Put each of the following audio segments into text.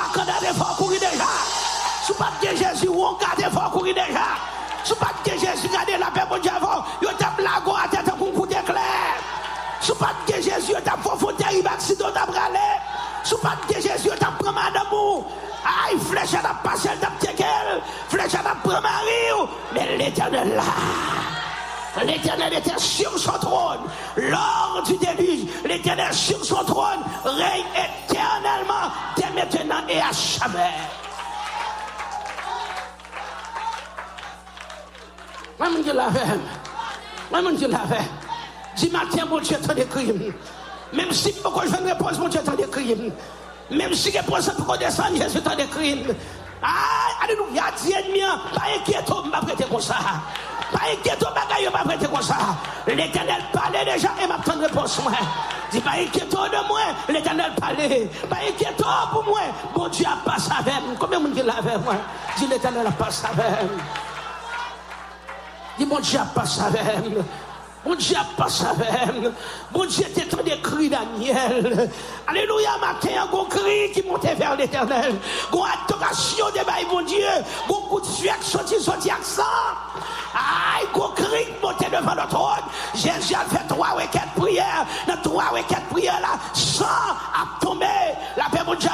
pa kandade fò kouri deja. Sou pat gen Jezi ou an kade fò kouri deja. Sou pat gen Jezi gade la pe bon javò, yo tap lago a tete koun koute kler. Sou pat gen Jezi yo tap fò fò teri bak si do tap rale. Sou pat gen Jezi yo tap preman damou. Ay, flecha tap pasel tap tekel, flecha tap preman riu. Men l'Eternel la. L'éternel était sur son trône. Lors du déluge, l'éternel sur son trône règne éternellement. maintenant et à jamais. Moi, je l'avais. Moi, je l'avais. Dis matin, mon Dieu, tant de crimes. Même si pourquoi je ne réponse, mon Dieu, tant de crimes. Même si je réponse, pourquoi descendre, Jésus, tant de crimes. Ah, alléluia, Dieu, mien, pas inquiète, on m'a prêté comme ça. Pas inquiété, je vais prêter comme ça. L'éternel parlait déjà et m'a de réponse, moi. Dis pas inquiété de moi, l'éternel parlait. Pas inquiété pour moi, mon Dieu a passé avec moi. Combien de monde la moi? Dis l'éternel a passé avec moi. Dis, mon Dieu, pas ça Mon Dieu, pas ça Mon Dieu, t'es train de crier Daniel. Alléluia, matin, un cri qui montait vers l'éternel. Une adoration de bail, mon Dieu. Un coup de sueur qui sorti, sorti accent. Aïe, un cri devant le trône. Jésus a fait trois requêtes prières. Dans trois requêtes prières là, sang a tombé. La paix, mon Dieu,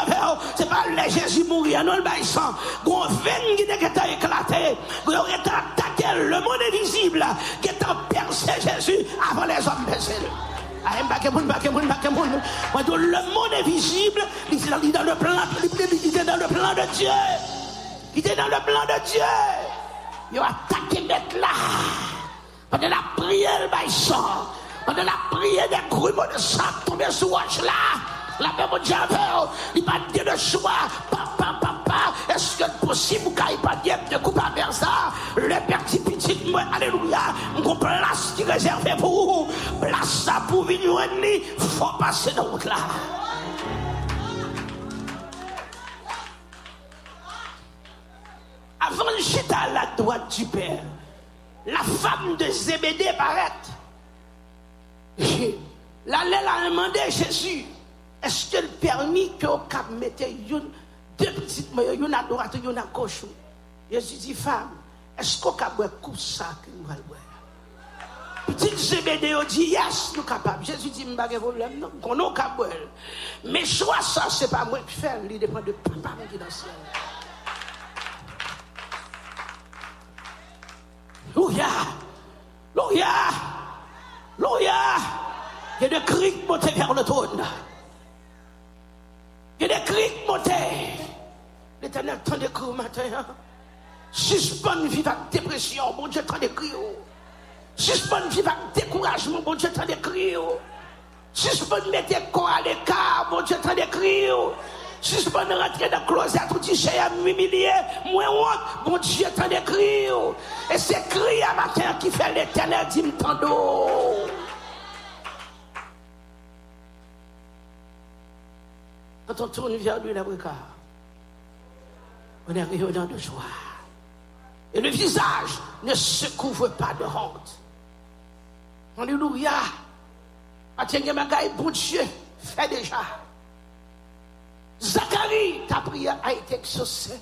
c'est pas le Jésus mourir, non, le sang. Un veine qui est éclaté. Un attaqué le monde invisible qui en percé Jésus avant les hommes percés. Le monde est visible, il est dans le plan, il dans le plan de Dieu. Il est dans le plan de Dieu. Il a attaqué mettre là. On de la prier le baïsan. On de la prier des grumeaux de sang tombés sous roche là. La même mon javel, il va dire le choix. Papa, papa, est-ce que c'est possible qu'il va dire de couper à vers ça? Le petit petit, moi, alléluia, mon place qui réservé pour vous. Place ça pour venir ennemi, faut passer dans route là. Avant le chita à la droite du Père, la femme de Zébédée paraît. L'allée l'a demandé à Jésus, est-ce qu'il permis qu'on mette une, deux petites mains, une à droite, une à gauche? Jésus dit, femme, est-ce qu'on peut comme ça que nous allons boire? Petite Zébédée dit, yes, nous capables. Jésus dit, pas de problème, non, qu'on nous capable. Mais soit ça, c'est pas moi qui fais, il dépend de papa qui est dans le ciel. Louya! Louya! Louya! Gye de krik montè ver le trône. Gye de krik montè. L'Eternel tan de kri ou matin. Suspon vivak depresyon, bon Dieu tan de kri ou. Suspon vivak dekourajman, bon Dieu tan de kri ou. Suspon mette kwa le ka, bon Dieu tan de kri ou. Cris. Suspend rentrer dans le closet, tout dit, à m'humilier, moi honte, bon Dieu tend de cris. Et c'est cri à matin qui fait l'éternel dit. Quand on tourne vers lui, la on est rayonnant de joie. Et le visage ne se couvre pas de honte. Alléluia. Atienne Magaï, bon Dieu, fait déjà. Zakari, ta priye a ite eksose.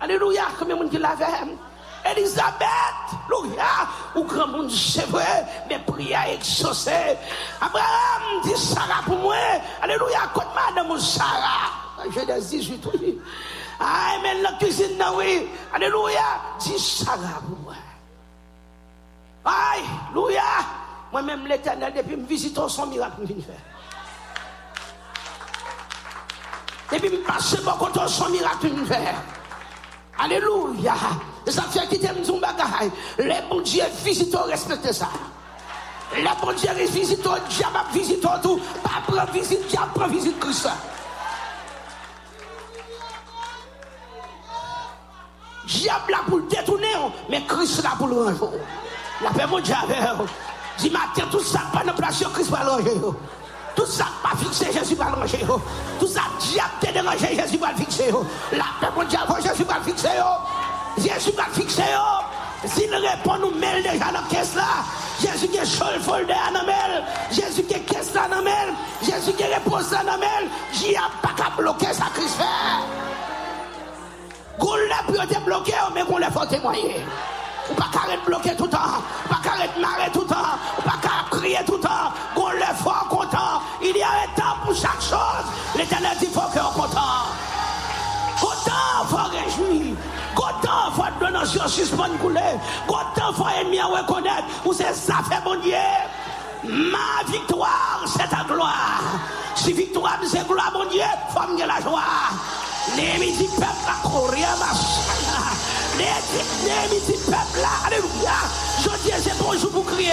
Aleluya, kome moun ki lavem. Elizabeth, louya, ou kome moun seve, me priye a eksose. Abraham, di Sarah pou mwen. Aleluya, kontman de moun Sarah. Genèse 18, oui. Ay, men la kizine nan, oui. Aleluya, di Sarah pou mwen. Ay, louya, mwen men mletene depi m viziton son mirak m vini fè. Depuis me passer beaucoup de son miracle. Alléluia. Ça fait quitter un bagage. Les bons dieux visitent, respectez ça. Les bons dieux visitent, diable visite tout. Pas prendre visite, diable prend visite Christ. Diable là pour le détourner, mais Christ là pour le ranger. La paix mon diable. Dis matin, tout ça pas de place sur Christ va le ranger. Tout sa pa fikse, jesu pa l'manje yo. Tout sa diap te deranje, jesu pa l'fikse yo. La pe moun diavon, jesu pa l'fikse yo. Jesu pa l'fikse yo. Zil repon nou mel deja nan kes la. Jesu ke chol folde nan mel. Jesu ke kes la nan mel. Jesu ke repos la nan mel. Diap pa ka bloke sa kris fe. Goun le pou yo te bloke yo, men goun le fote mwaye. Ou pa karet bloke toutan. Ou pa karet mare toutan. Ou pa karet kriye toutan. Goun le fote. Il y a un temps pour chaque chose. L'éternel dit faut qu'on content. Content, faut réjouir. Content, faut donner un suspendre couler. Content, faut ennemi à reconnaître. Ou c'est ça fait bon Dieu. Ma victoire, c'est ta gloire. Si victoire, c'est gloire, mon Dieu, faut me la joie. Les dit peuple à courir, ma Les dit peuple alléluia. Je dis c'est bon jour pour crier.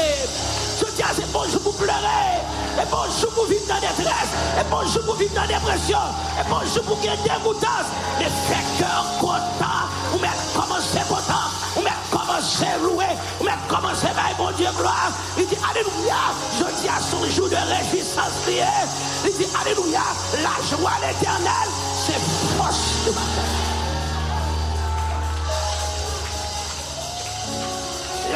Dis c'est bon jour pour pleurer. Et bon jour pour vivre dans détresse. Et bon jour pour vivre dans dépression. Et bon jour pour gagner des gouttasses. Les fait cœur content. Ou même commencer content. Ou même commencer louer. Ou même commencer à bon Dieu gloire. Il dit alléluia. Je dis à son jour de réjouissance Il dit alléluia. La joie l'éternel, c'est force de matin.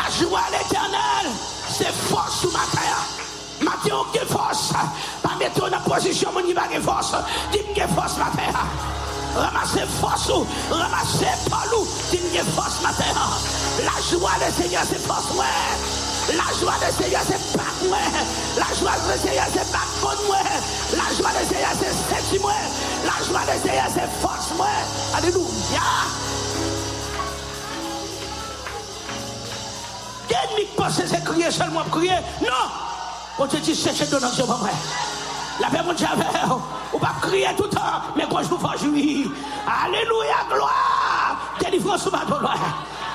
La joie l'éternel, c'est force ma terre. Matin, on force. Pas mettre en position, mon pas force. Dis-moi force ma terre. Ramassez force, ramassez palou. Dis-moi force ma terre. La joie du Seigneur, c'est force, ouais. La joie du Seigneur, c'est pas moi. La joie du Seigneur, c'est pas moi. La joie du Seigneur, c'est sexy moi. La joie du Seigneur, c'est force moi. Alléluia. L'ennemi pense c'est crier seulement crier. Non! On te dit chercher de notre pas vrai. La paix mon Dieu on va crier tout le temps, mais quand je vous fais jouir. Alléluia, gloire! Délivrance au bateau loin.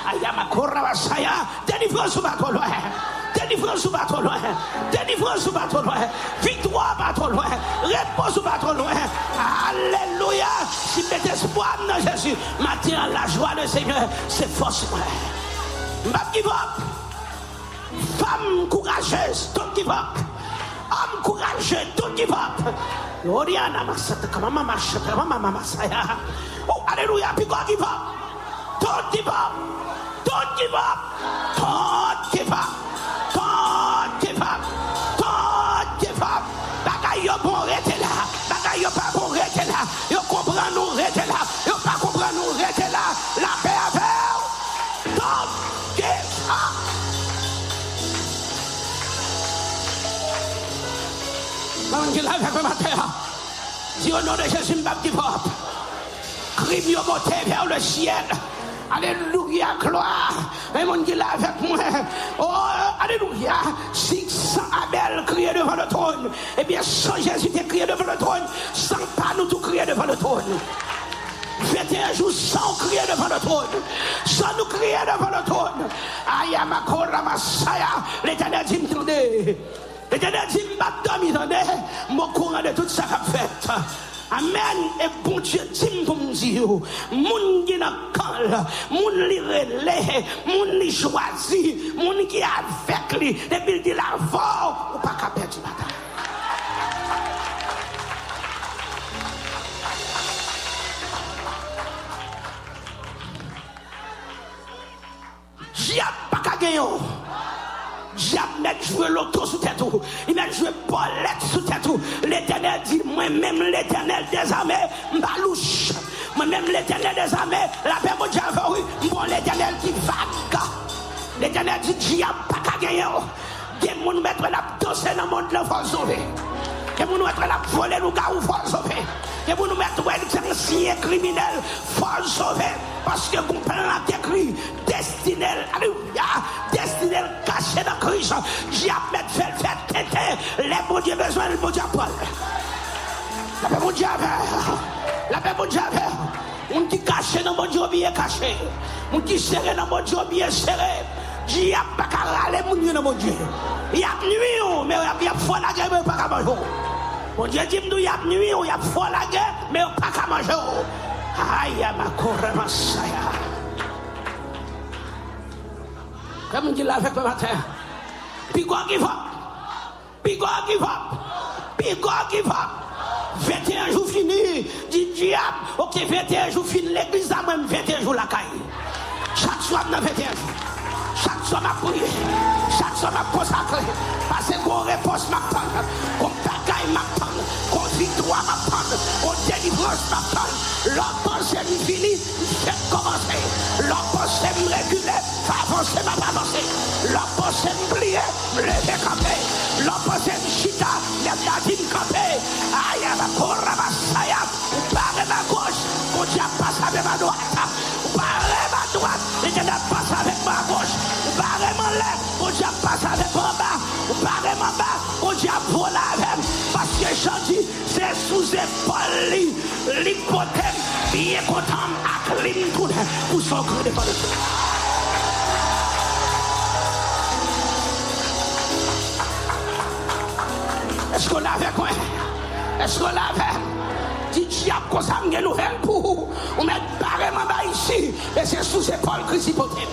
Ayamakorra Vasaya, délivrance au bateau loin. Délivrance au bateau loin. Délivrance au bateau loin. Victoire au bateau loin. Réponse au bateau loin. Alléluia. Si tu espoir dans Jésus, matin la joie du Seigneur, c'est force. M'a give up. I'm courageous. Don't give up. I'm courageous. Don't give up. Oh, hallelujah. People give up. Don't give up. Don't give up. Don't Si au nom de Jésus, je divorce. Crime yo monté vers le ciel. Alléluia, gloire. Et mon Dieu là avec moi. Oh, alléluia. 600 Abel criait devant le trône. Eh bien, sans Jésus, tu crié devant le trône. Sans pas, nous tout crier devant le trône. 21 jours sans crier devant le trône, sans nous crier devant le trône. Ayama Masaya, l'éternel dit, me E gade di mbap do mi zande, mbokouran de tout sa kap fet. Amen, e bon diyo tim pou mdi yo. Moun ki nan kol, moun li rele, moun li jwazi, moun ki avek li, debil ki la vò, ou pa kap pet di bata. Jya pa kage yo. diable met jouer l'auto sous tête tout. Il met jouer Paulette sous tête tout. L'éternel dit, moi-même l'éternel des armées, m'balouche. Moi-même l'éternel des armées, la paix mon Dieu, oui, bon l'éternel qui vague. L'éternel dit, diable pas qu'à gagner. Oh. Des gens mettre la danser dans le monde, il faut sauver. Des gens mettre la voler, nous, il faut sauver. E pou nou met wèk diyan siye kriminel fol sove. Paske gounpèl la dekri. Destinel, alléluia. Destinel kache nan kriz. Di ap met fèl fèl tètè. Le bon diye bezwen, le bon diye apol. La pe bon diye avè. La pe bon diye avè. Moun ki kache nan bon diye obye kache. Moun ki sere nan bon diye obye sere. Di ap baka rale moun yo nan bon diye. Yap nwi oh, yo. Me yap fwa la gèmè baka manjou. Mon Dieu dit, il y a nuit, il y a foi la guerre, mais pas qu'à manger. Aïe, ma corre, ma saïa. Comme on dit avec le matin. Quoi give up? Quoi give up? Quoi give up? 21 jours finis, dit diable, ok, 21 jours finis, l'église a même 21 jours la caille. Chaque soir, dans 21 jours. Chaque soir, m'a prié. Chaque soir, m'a consacré. Que qu'on réponse m'attend. Qu'on bagaille m'attend. Qu'on victoire m'attend. Qu'on délivrance m'attend. Pensée me fini, fait commencer. L'homme pensée me réguler, avancer, m'a pas avancer. L'homme pensée me plier, me lever camper. Me chita, même la dîme camper. Ou sa ou krede pa de fè. Esko lave kwen? Esko lave? Di diap kwa sa mgen nou ven pou ou. Ou men bareman ba isi. E se sou se pol krisi poten.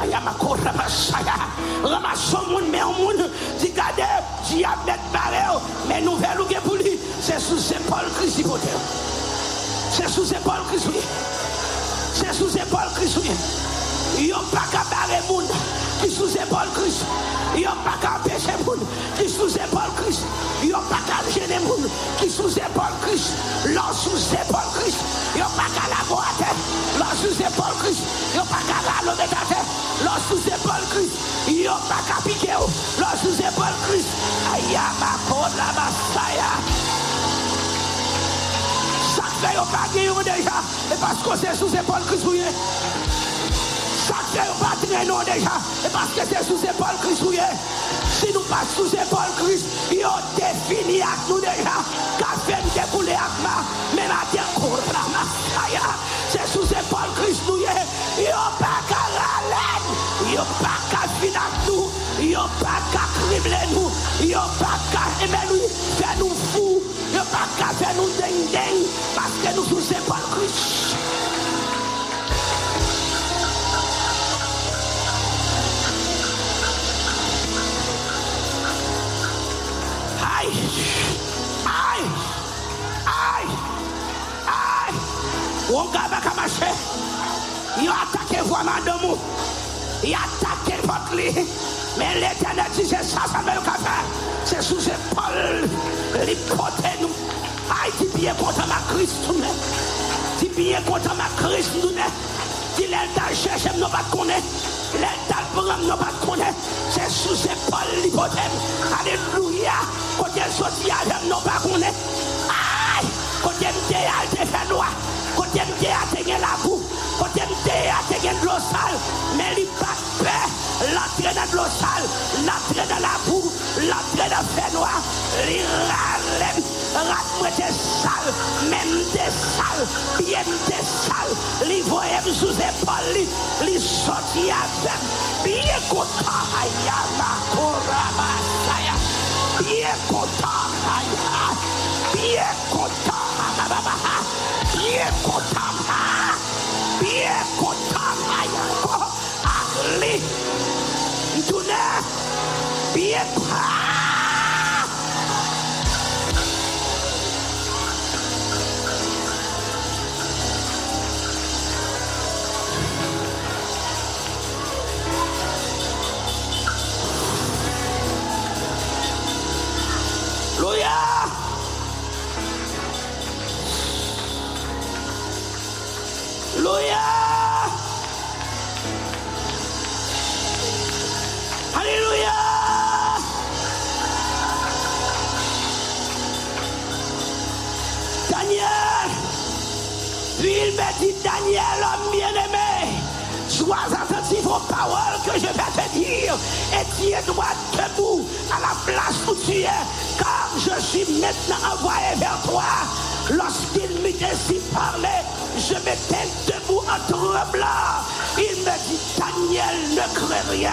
Aya mako rabasaya. Ramason moun men moun. Di gade diap net bare ou. Men nou ven ou gen pou li. Se sou se pol krisi poten. Se sou se pol krisi poten. se sou zepol kris ou gen. Yo pa ka bare moun ki sou zepol kris. Yo pa ka peche moun ki sou zepol kris. Yo pa ka jene moun ki sou zepol kris. Lò sou zepol kris. Yo pa ka labo a te. Lò sou zepol kris. Yo pa ka lalo met a te. Lò sou zepol kris. Yo pa ka pike ou. Lò sou zepol kris. Aya ma kon la masaya. yo ka giyon deja, e pasko se sou zepol kris pou ye. Sakte yo pa trenon deja, e paske se sou zepol kris pou ye. Si nou pa sou zepol kris, yo defini ak nou deja, ka fem dekoule ak ma, men ate kou rama. Aya, se sou zepol kris nou ye, yo pa ka ralen, yo pa ka fin ak nou, yo pa ka krible nou, yo pa ka emen nou, fe nou fou. Eu tá café no dendém, mas o não se. Ai, ai, ai, ai. O gaba camaché. E o ataque voa madamo. E o potli. Men l'Eternel di se sa sa mè yon ka fè. Se sou se pol li kote nou. Ay ti biye konta ma krist nou ne. Ti biye konta ma krist nou ne. Ti lèl tal chèche m nou bat konè. Lèl tal pram nou bat konè. Se sou se pol li kote m. Aleluya. Kote m soti alèm nou bat konè. Ay. Kote m te al te fè noua. Kote m te al te gen la kou. l'entrée dans l'eau sale, l'entrée dans la boue, l'entrée dans le fait noir, les ralèmes, rate-moi des sales, même des sales, bien des sales, les voyants sous épaules, les sorties avec, bien content, ayama. Dit, Daniel, homme bien-aimé, sois attentif aux paroles que je vais te dire et tiens droit debout à la place où tu es, car je suis maintenant envoyé vers toi. Lorsqu'il me dit parler, je m'étais debout en tremblant. Il me dit, Daniel, ne crains rien.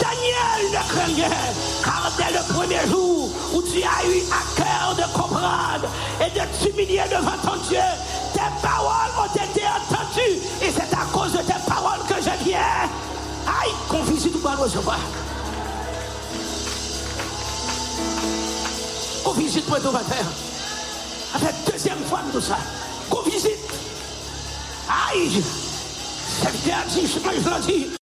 Daniel ne craint rien, car dès le premier jour où tu as eu à cœur de comprendre et de t'humilier devant ton Dieu, tes paroles ont été entendues et c'est à cause de tes paroles que je viens. Aïe, qu'on visite ou pas recevoir. Qu'on visite pour tout matin. Avec deuxième fois tout ça. Qu'on visite. Aïe, bien dit, je l'ai dit.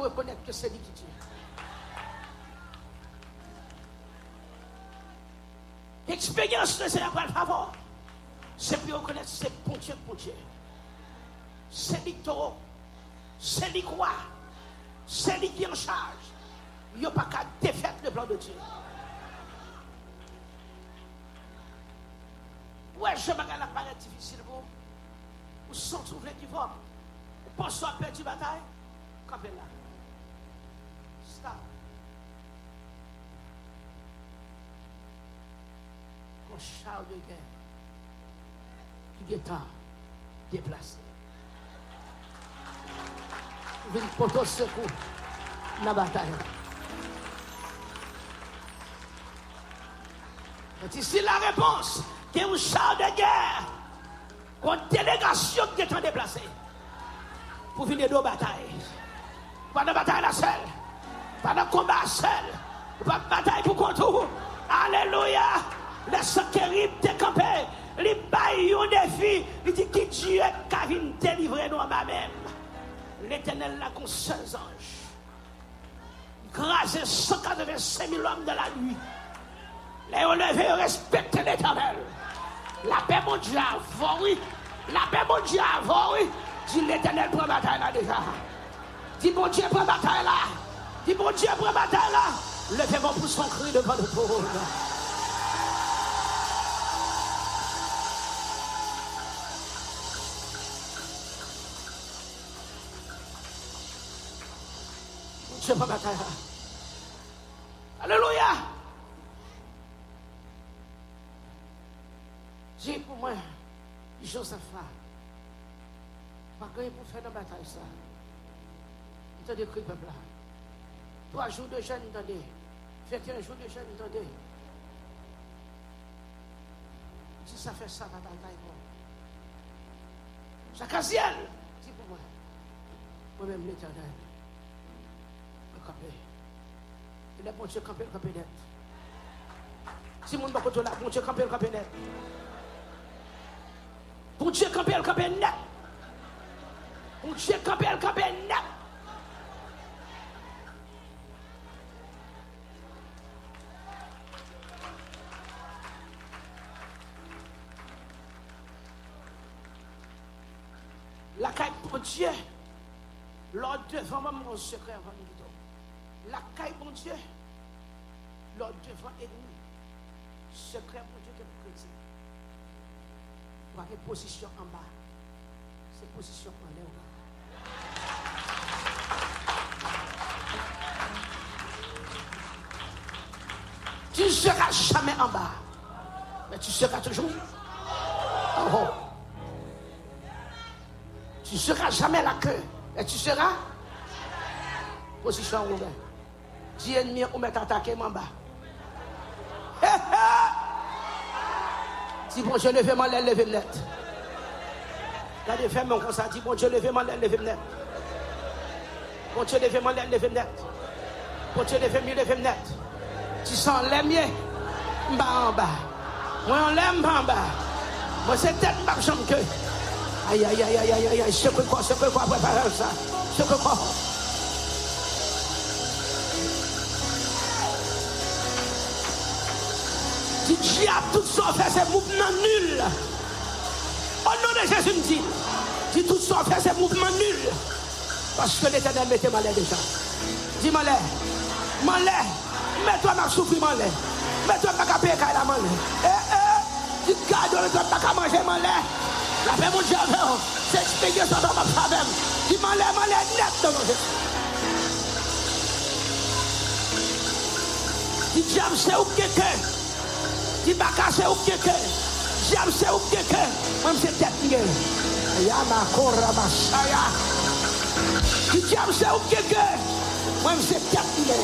Reconnaître que c'est lui qui tient. L'expérience de Seigneur le favor. C'est pour reconnaître c'est bon Dieu pour Dieu. C'est lui qui C'est lui croit. C'est lui qui en charge. Il n'y a pas qu'à défaire le plan de Dieu. Ouais, je me regarde paraît difficile pour vous. sont trouver qui va. Vous pensez à perdre la bataille? Là. Stop. Qu'on char de guerre qui est déplacé. Venez pour secours la bataille. C'est ici la réponse qui est un char de guerre, une délégation qui est en déplacé pour venir de bataille. Pas de bataille la seule, Panan komba sel, wap batay pou kontou. Aleluya, le sakerib te kampe, li bay yon defi, li di ki Diyo kavin delivre nou an ma men. L'Etenel la kon sel zanj. Graze 185.000 om de la nui. Le yo leve, yo respekte l'Etenel. La pe moun Diyo avori, la pe moun Diyo avori, di l'Etenel pre batay la deja. Di moun Diyo pre batay la. Dis mon Dieu pour bataille là. Levez-moi pour son cri devant le trône. Dieu pour bataille là. Alléluia. J'ai pour moi, Josaphat, pas rien pour faire la bataille ça. Attendez, cri peuple là. Trois jours de jeûne, attendez. 21 jours de jeûne, attendez. Si ça fait ça, va dans le Chaque ciel, dis pour moi. Moi-même l'éternel. Le campé. Il est bon Dieu campé, le campé net. Si mon bako là, bon Dieu campé, le campé net. Bon Dieu campé, le campé net. Bon Dieu campé, le campé net. La caille pour Dieu, l'ordre devant mon secret avant nous. La caille pour Dieu, l'ordre devant ennemi. Secret pour Dieu que pour chrétien. Pas de position en bas, c'est position en l'air. Tu ne seras jamais en bas, mais tu seras toujours en haut. Tu ne seras jamais la queue. Et tu seras position ouverte. Dis ennemi ou mettre attaquer en bas. Dis bon Dieu, levez-moi l'aile, levez net. Regardez, fais-moi comme ça. Dis bon Dieu, levez-moi l'aile, levez net. Bon Dieu, levez-moi l'aile, levez net. Bon Dieu, levez-moi, levez net. Tu sens l'aime, bas en bas. Moi, on l'aime en bas. Moi, c'est tête, ma jambe que. Aïe, aïe, aïe, aïe, aïe, aïe, que quoi, préparer ça. Quoi. Dis, diable, tout ça fait ces mouvements nuls. Au nom de Jésus, me dit, dis, tout ça fait ces mouvements nuls. Parce que l'éternel mettait malais déjà. Dis, malais, malais, mets-toi ma souffrir, malais. Mets-toi ma capé, la malais. Eh, eh, dis, garde, mets-toi ma manger, malais. La paix mondiale, c'est expliqué ça dans ma femme. Il m'enlève, m'enlève net dans mon Di jam se ou keke, di baka se ou keke, jam se ou keke, mam se tet nge. Yama kora masaya. Di jam se ou keke, mam se tet nge.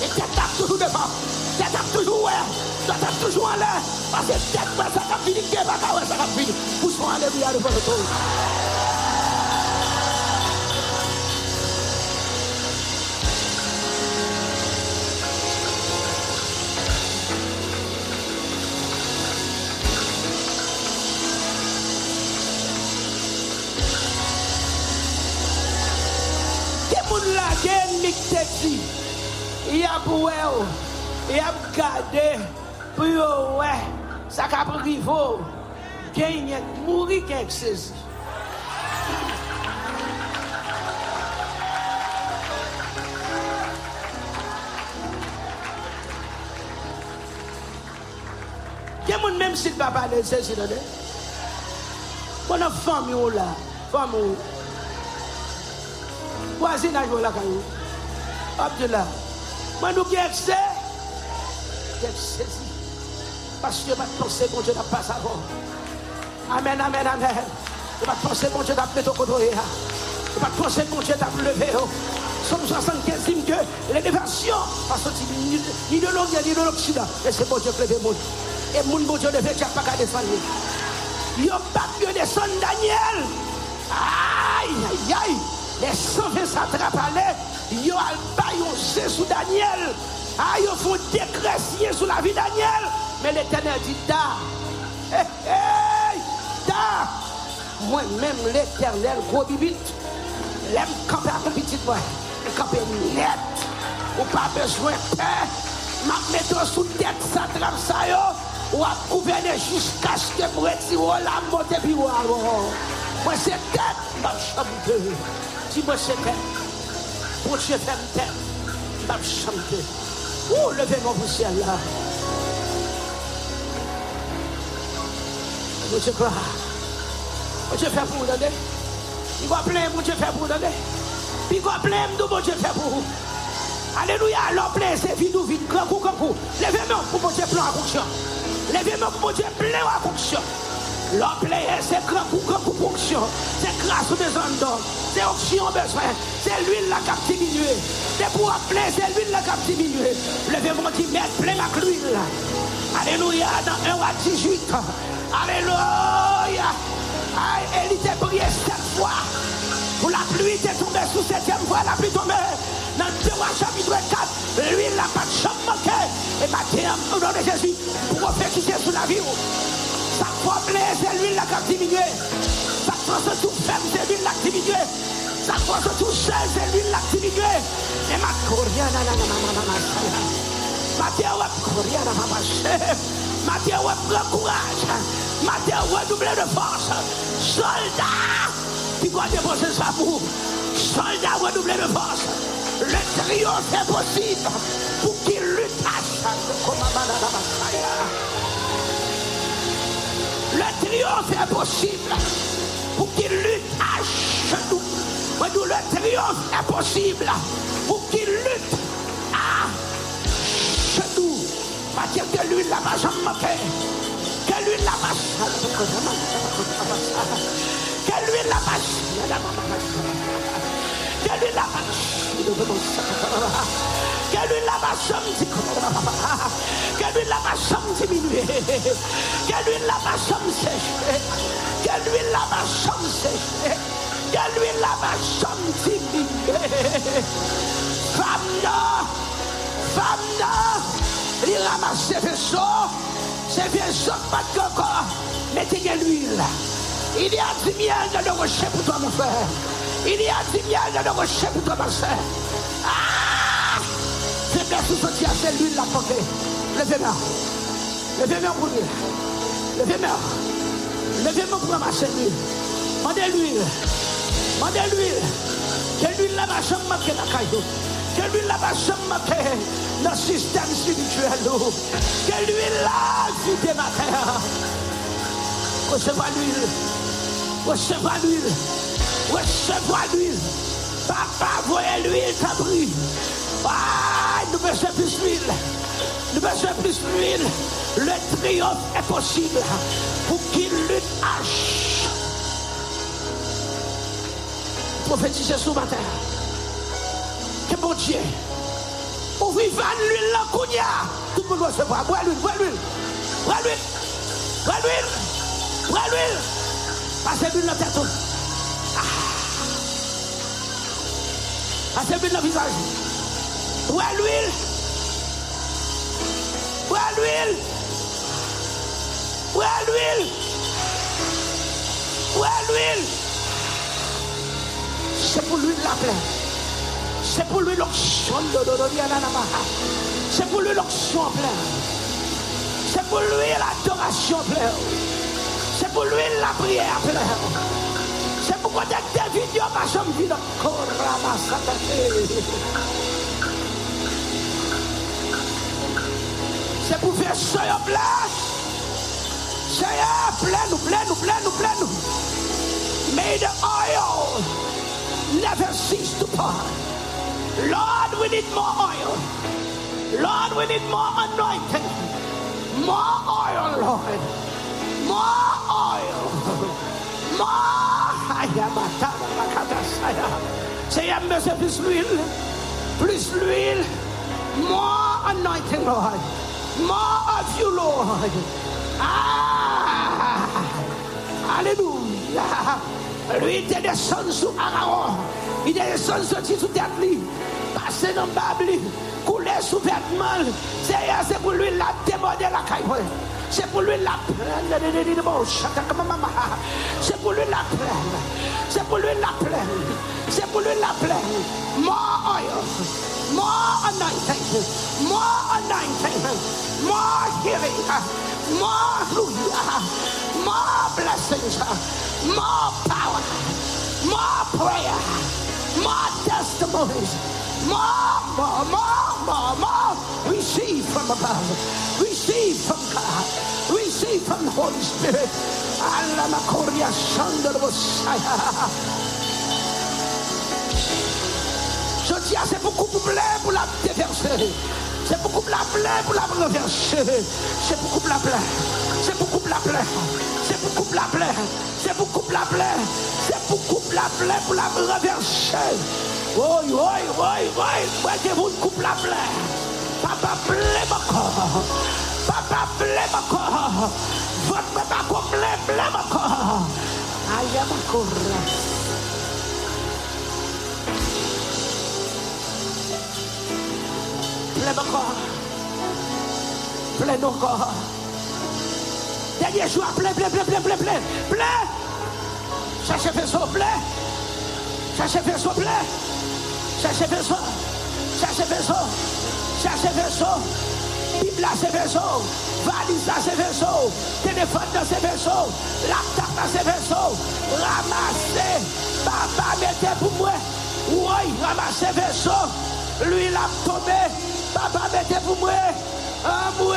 E tet ap toujou devan, tet ap toujou we, tet ap toujou ale, parce tet mwen sa kap vini, ke baka we sa kap vini. Olha o a para todos. E gen mik teksi Yap wè ou Yap gade Pou rivo genye mouri kek sezi. Gen moun menm sit pa pale sezi do de. Moun an fami ou la. Fami ou. Wazi nan jou la kanyou. Abdi la. Moun nou kek se. Kek sezi. Paske mwen pense kon je la pas avon. Amen, amen, amen. Je vais penser, mon Dieu, n'a pas côté. Je vais penser, mon Dieu, n'a levé. Somme 75 dit que l'élévation, parce que ni de l'Orient, ni de l'Occident, et c'est mon Dieu qui levé, mon. Et mon Dieu levé, tu n'as pas qu'à descendre. Il a pas pu descendre Daniel. Aïe, aïe, aïe. Les 120 s'attrapent à l'air. Yo al bayon sous Daniel. Ah, yo font décret signé sur la vie Daniel. Mais l'éternel dit, da. Hey, hey, da, mwen mèm l'Eternel gro bibit, lèm kapè akon pitit mwen, kapè net, ou pa bezwen pe, map meto sou tèt sa tram sa yo, ou ap kouvene jiska ske mwet si wò la mwote pi wò avon. Mwen se tèt, mwen chante, ti mwen se tèt, mwen se fèm tèt, mwen chante. Ou leve mwen pou sè la, Mon Dieu croit. Mon Dieu fait pour vous donner. Il va plein, mon Dieu fait pour vous donner. Il va plein, mon Dieu fait pour vous. Alléluia, alors plein, c'est vide ou vide, grand coup, grand coup. Levez-moi pour mon Dieu plein à fonction. Levez-moi pour mon Dieu plein à fonction. L'employé, c'est grand pour grand fonction. C'est grâce aux besoins d'homme. C'est option besoin. C'est l'huile la cap diminuer. C'est pour appeler, c'est l'huile la cap diminuer. Levez-moi qui met plein avec l'huile. Alléluia. Dans 1 à 18. Alléluia. Elle était prié sept fois. Pour la pluie était tombée sous septième fois, la pluie tombée. Dans 2 chapitre 4, l'huile n'a pas de chambre manqué. Et matin, au nom de Jésus, pour prophétiser sous la vie. Fois blessé, c'est l'huile qui a diminué. Fois se tout ferme, c'est l'huile qui a diminué. Fois se tout seul, c'est l'huile qui diminué. Et ma coriana, na na na na na Matthieu, ouais, coriana, maman, chef. Matthieu, prends courage. Matthieu, ouais, double de force. Soldat, qui doit déposer sa boue. Soldat, ouais, double de force. Le triomphe est possible pour qu'il lutte. Le triomphe est possible pour qu'il lutte à le triomphe est possible pour qu'il lutte Parce que la va jamais Que la va Que la va Que la va que va samedi que va samedi minuit que la va samedi que la va samedi que samedi minuit femme femme ramasse ses vaisseaux ses vaisseaux pas de coco mettez l'huile il y a du miel dans le rocher pour toi mon frère il y a du miel dans le rocher pour toi ma soeur ah sous ce c'est l'huile la portée. Levez-moi. Levez-moi pour lui. Levez-moi. Levez-moi pour ramasser l'huile. Mandez l'huile. Mandez l'huile. Que l'huile là-bas, je manque la caillou. Que l'huile là-bas, je manque dans le système spirituel. Que l'huile là, vide ma terre. Recevez l'huile. Recevez l'huile. Recevez l'huile. Papa, voyez l'huile, t'as pris. Ah, nous besoin plus d'huile. Nous besoin plus d'huile. Le triomphe est possible pour qu'il lutte H. Prophétisez ce matin. Que bon Dieu. Ouvrez l'huile là, Kounia. Tout le monde doit se voir. Bois l'huile, bois l'huile. Bois l'huile. Bois l'huile. Bois l'huile. Passez l'huile dans la tête. Ah. Passez l'huile dans le visage. Est l'huile est l'huile est l'huile est l'huile C'est pour lui la plaie. C'est pour lui l'onction C'est pour lui l'onction plein. C'est pour lui l'adoration plein. C'est pour lui la prière plein. C'est pourquoi David, Dieu ma jambe vide encore. C'est pour faire en place. C'est plein nous, plein nous, plein nous, plein nous. May the oil never cease to pour. Lord, we need more oil. Lord, we need more anointing. More oil, Lord. More oil. More. Seigneur, merci plus l'huile. Plus l'huile. More anointing, Lord. More of you, Lord. Ah, Alléluia. Lui, il descendu sous Aaron. Il descendu sous tête. Passé dans Babli. Coulé sous vêtement. C'est pour lui la démodé la caille. C'est pour lui la. C'est pour lui la plaine. C'est pour lui la plaine. C'est pour lui la plaine. More oil. More anointing. More anointing. More healing. More hallelujah. More blessings. More power. More prayer. More testimonies. More, more, more, more, more. Receive from above. Receive from God. Receive from the Holy Spirit. Je dis, c'est beaucoup plus plein pour la déverser. C'est beaucoup plus plein pour la renverser. C'est beaucoup plus plein. C'est beaucoup plein. C'est beaucoup coupe la plaie. C'est pour coupe la plaie. C'est pour coupe la plaie, pour la renverser. Oui, oui, oui, oui. Moi, que vous coupe la plaie. Papa plaît encore. Papa plaît encore. Votre papa plaît, plaît encore. Aïe, ma courre. Plaît encore. Plaît encore. Dernier jour, plein, plein, plein, plein, plein, plein, plein. Cherchez vaisseau, plein. Cherchez vaisseau, plein. Cherchez vaisseau. Cherchez vaisseau. Cherchez vaisseau. Bible là, c'est vaisseau. Valise là, c'est vaisseau. Téléphone dans ces vaisseaux. Laptop dans ces vaisseaux. Ramassez. Papa, mettez pour moi. Oui, ramassez vaisseau. Lui, il a tombé. Papa, mettez pour moi. Ah, moi.